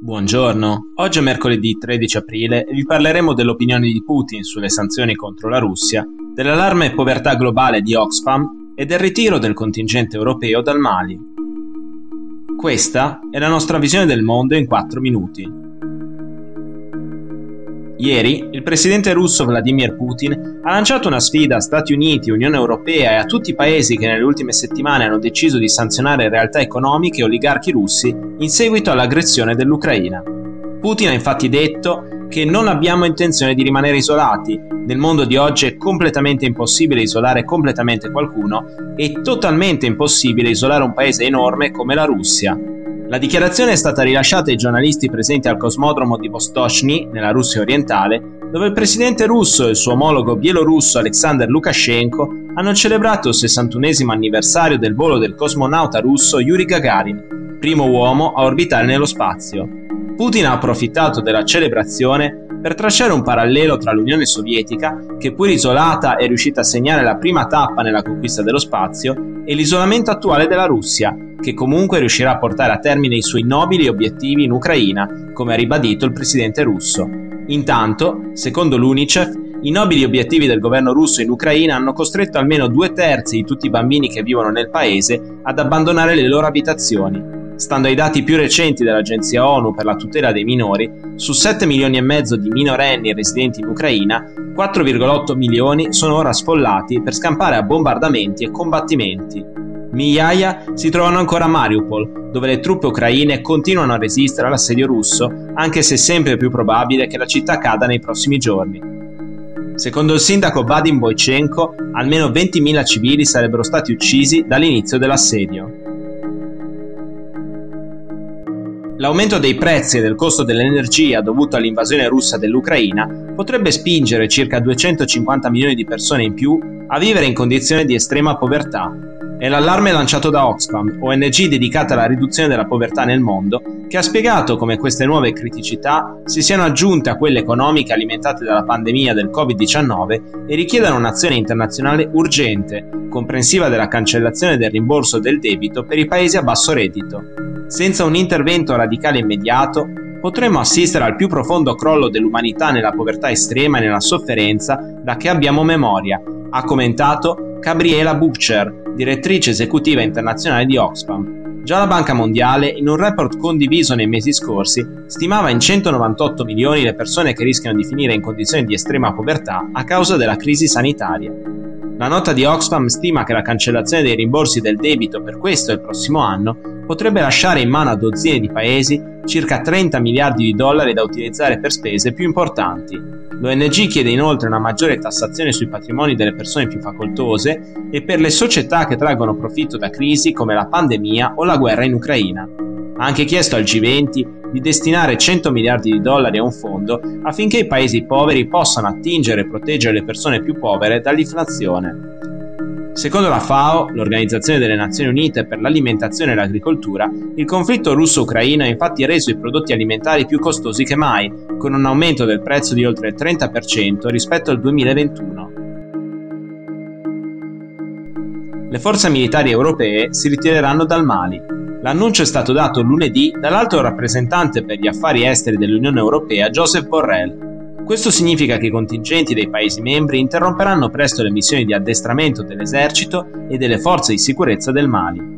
Buongiorno, oggi è mercoledì 13 aprile e vi parleremo dell'opinione di Putin sulle sanzioni contro la Russia, dell'allarme povertà globale di Oxfam e del ritiro del contingente europeo dal Mali. Questa è la nostra visione del mondo in 4 minuti. Ieri il presidente russo Vladimir Putin ha lanciato una sfida a Stati Uniti, Unione Europea e a tutti i paesi che nelle ultime settimane hanno deciso di sanzionare realtà economiche e oligarchi russi in seguito all'aggressione dell'Ucraina. Putin ha infatti detto che non abbiamo intenzione di rimanere isolati. Nel mondo di oggi è completamente impossibile isolare completamente qualcuno e totalmente impossibile isolare un paese enorme come la Russia. La dichiarazione è stata rilasciata ai giornalisti presenti al cosmodromo di Vostochny, nella Russia orientale, dove il presidente russo e il suo omologo bielorusso Alexander Lukashenko hanno celebrato il 61 anniversario del volo del cosmonauta russo Yuri Gagarin, primo uomo a orbitare nello spazio. Putin ha approfittato della celebrazione per tracciare un parallelo tra l'Unione Sovietica, che pur isolata è riuscita a segnare la prima tappa nella conquista dello spazio, e l'isolamento attuale della Russia, che comunque riuscirà a portare a termine i suoi nobili obiettivi in Ucraina, come ha ribadito il presidente russo. Intanto, secondo l'UNICEF, i nobili obiettivi del governo russo in Ucraina hanno costretto almeno due terzi di tutti i bambini che vivono nel paese ad abbandonare le loro abitazioni. Stando ai dati più recenti dell'Agenzia ONU per la tutela dei minori, su 7 milioni e mezzo di minorenni residenti in Ucraina, 4,8 milioni sono ora sfollati per scampare a bombardamenti e combattimenti. Migliaia si trovano ancora a Mariupol, dove le truppe ucraine continuano a resistere all'assedio russo, anche se è sempre più probabile che la città cada nei prossimi giorni. Secondo il sindaco Vadim Boichenko, almeno 20.000 civili sarebbero stati uccisi dall'inizio dell'assedio. L'aumento dei prezzi e del costo dell'energia dovuto all'invasione russa dell'Ucraina potrebbe spingere circa 250 milioni di persone in più a vivere in condizioni di estrema povertà. È l'allarme lanciato da Oxfam, ONG dedicata alla riduzione della povertà nel mondo, che ha spiegato come queste nuove criticità si siano aggiunte a quelle economiche alimentate dalla pandemia del Covid-19 e richiedano un'azione internazionale urgente, comprensiva della cancellazione del rimborso del debito per i paesi a basso reddito. Senza un intervento radicale immediato, potremmo assistere al più profondo crollo dell'umanità nella povertà estrema e nella sofferenza da che abbiamo memoria, ha commentato Gabriela Butcher, direttrice esecutiva internazionale di Oxfam. Già la Banca Mondiale, in un report condiviso nei mesi scorsi, stimava in 198 milioni le persone che rischiano di finire in condizioni di estrema povertà a causa della crisi sanitaria. La nota di Oxfam stima che la cancellazione dei rimborsi del debito per questo e il prossimo anno potrebbe lasciare in mano a dozzine di paesi circa 30 miliardi di dollari da utilizzare per spese più importanti. L'ONG chiede inoltre una maggiore tassazione sui patrimoni delle persone più facoltose e per le società che traggono profitto da crisi come la pandemia o la guerra in Ucraina. Ha anche chiesto al G20 di destinare 100 miliardi di dollari a un fondo affinché i paesi poveri possano attingere e proteggere le persone più povere dall'inflazione. Secondo la FAO, l'Organizzazione delle Nazioni Unite per l'Alimentazione e l'Agricoltura, il conflitto russo-ucraino ha infatti reso i prodotti alimentari più costosi che mai, con un aumento del prezzo di oltre il 30% rispetto al 2021. Le forze militari europee si ritireranno dal Mali, L'annuncio è stato dato lunedì dall'alto rappresentante per gli affari esteri dell'Unione Europea Joseph Borrell. Questo significa che i contingenti dei Paesi membri interromperanno presto le missioni di addestramento dell'esercito e delle forze di sicurezza del Mali.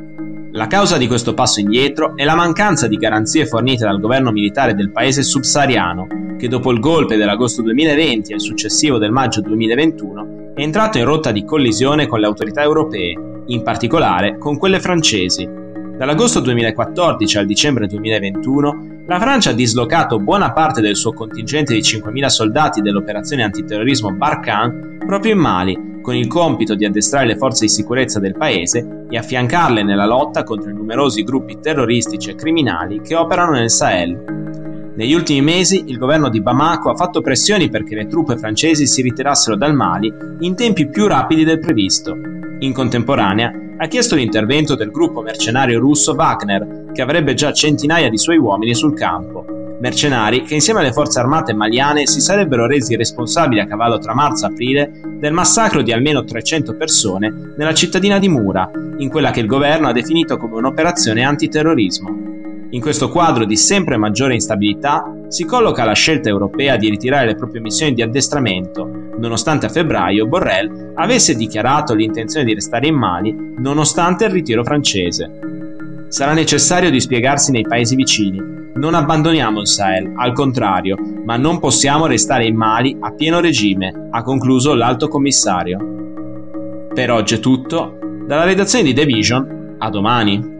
La causa di questo passo indietro è la mancanza di garanzie fornite dal governo militare del paese subsahariano, che dopo il golpe dell'agosto 2020 e il successivo del maggio 2021 è entrato in rotta di collisione con le autorità europee, in particolare con quelle francesi, Dall'agosto 2014 al dicembre 2021, la Francia ha dislocato buona parte del suo contingente di 5.000 soldati dell'operazione antiterrorismo Barkhane proprio in Mali, con il compito di addestrare le forze di sicurezza del paese e affiancarle nella lotta contro i numerosi gruppi terroristici e criminali che operano nel Sahel. Negli ultimi mesi il governo di Bamako ha fatto pressioni perché le truppe francesi si ritirassero dal Mali in tempi più rapidi del previsto. In contemporanea, ha chiesto l'intervento del gruppo mercenario russo Wagner, che avrebbe già centinaia di suoi uomini sul campo. Mercenari che insieme alle forze armate maliane si sarebbero resi responsabili a cavallo tra marzo e aprile del massacro di almeno 300 persone nella cittadina di Mura, in quella che il governo ha definito come un'operazione antiterrorismo. In questo quadro di sempre maggiore instabilità si colloca la scelta europea di ritirare le proprie missioni di addestramento, nonostante a febbraio Borrell avesse dichiarato l'intenzione di restare in Mali nonostante il ritiro francese. Sarà necessario dispiegarsi nei paesi vicini. Non abbandoniamo il Sahel, al contrario, ma non possiamo restare in Mali a pieno regime, ha concluso l'alto commissario. Per oggi è tutto. Dalla redazione di The Vision, a domani.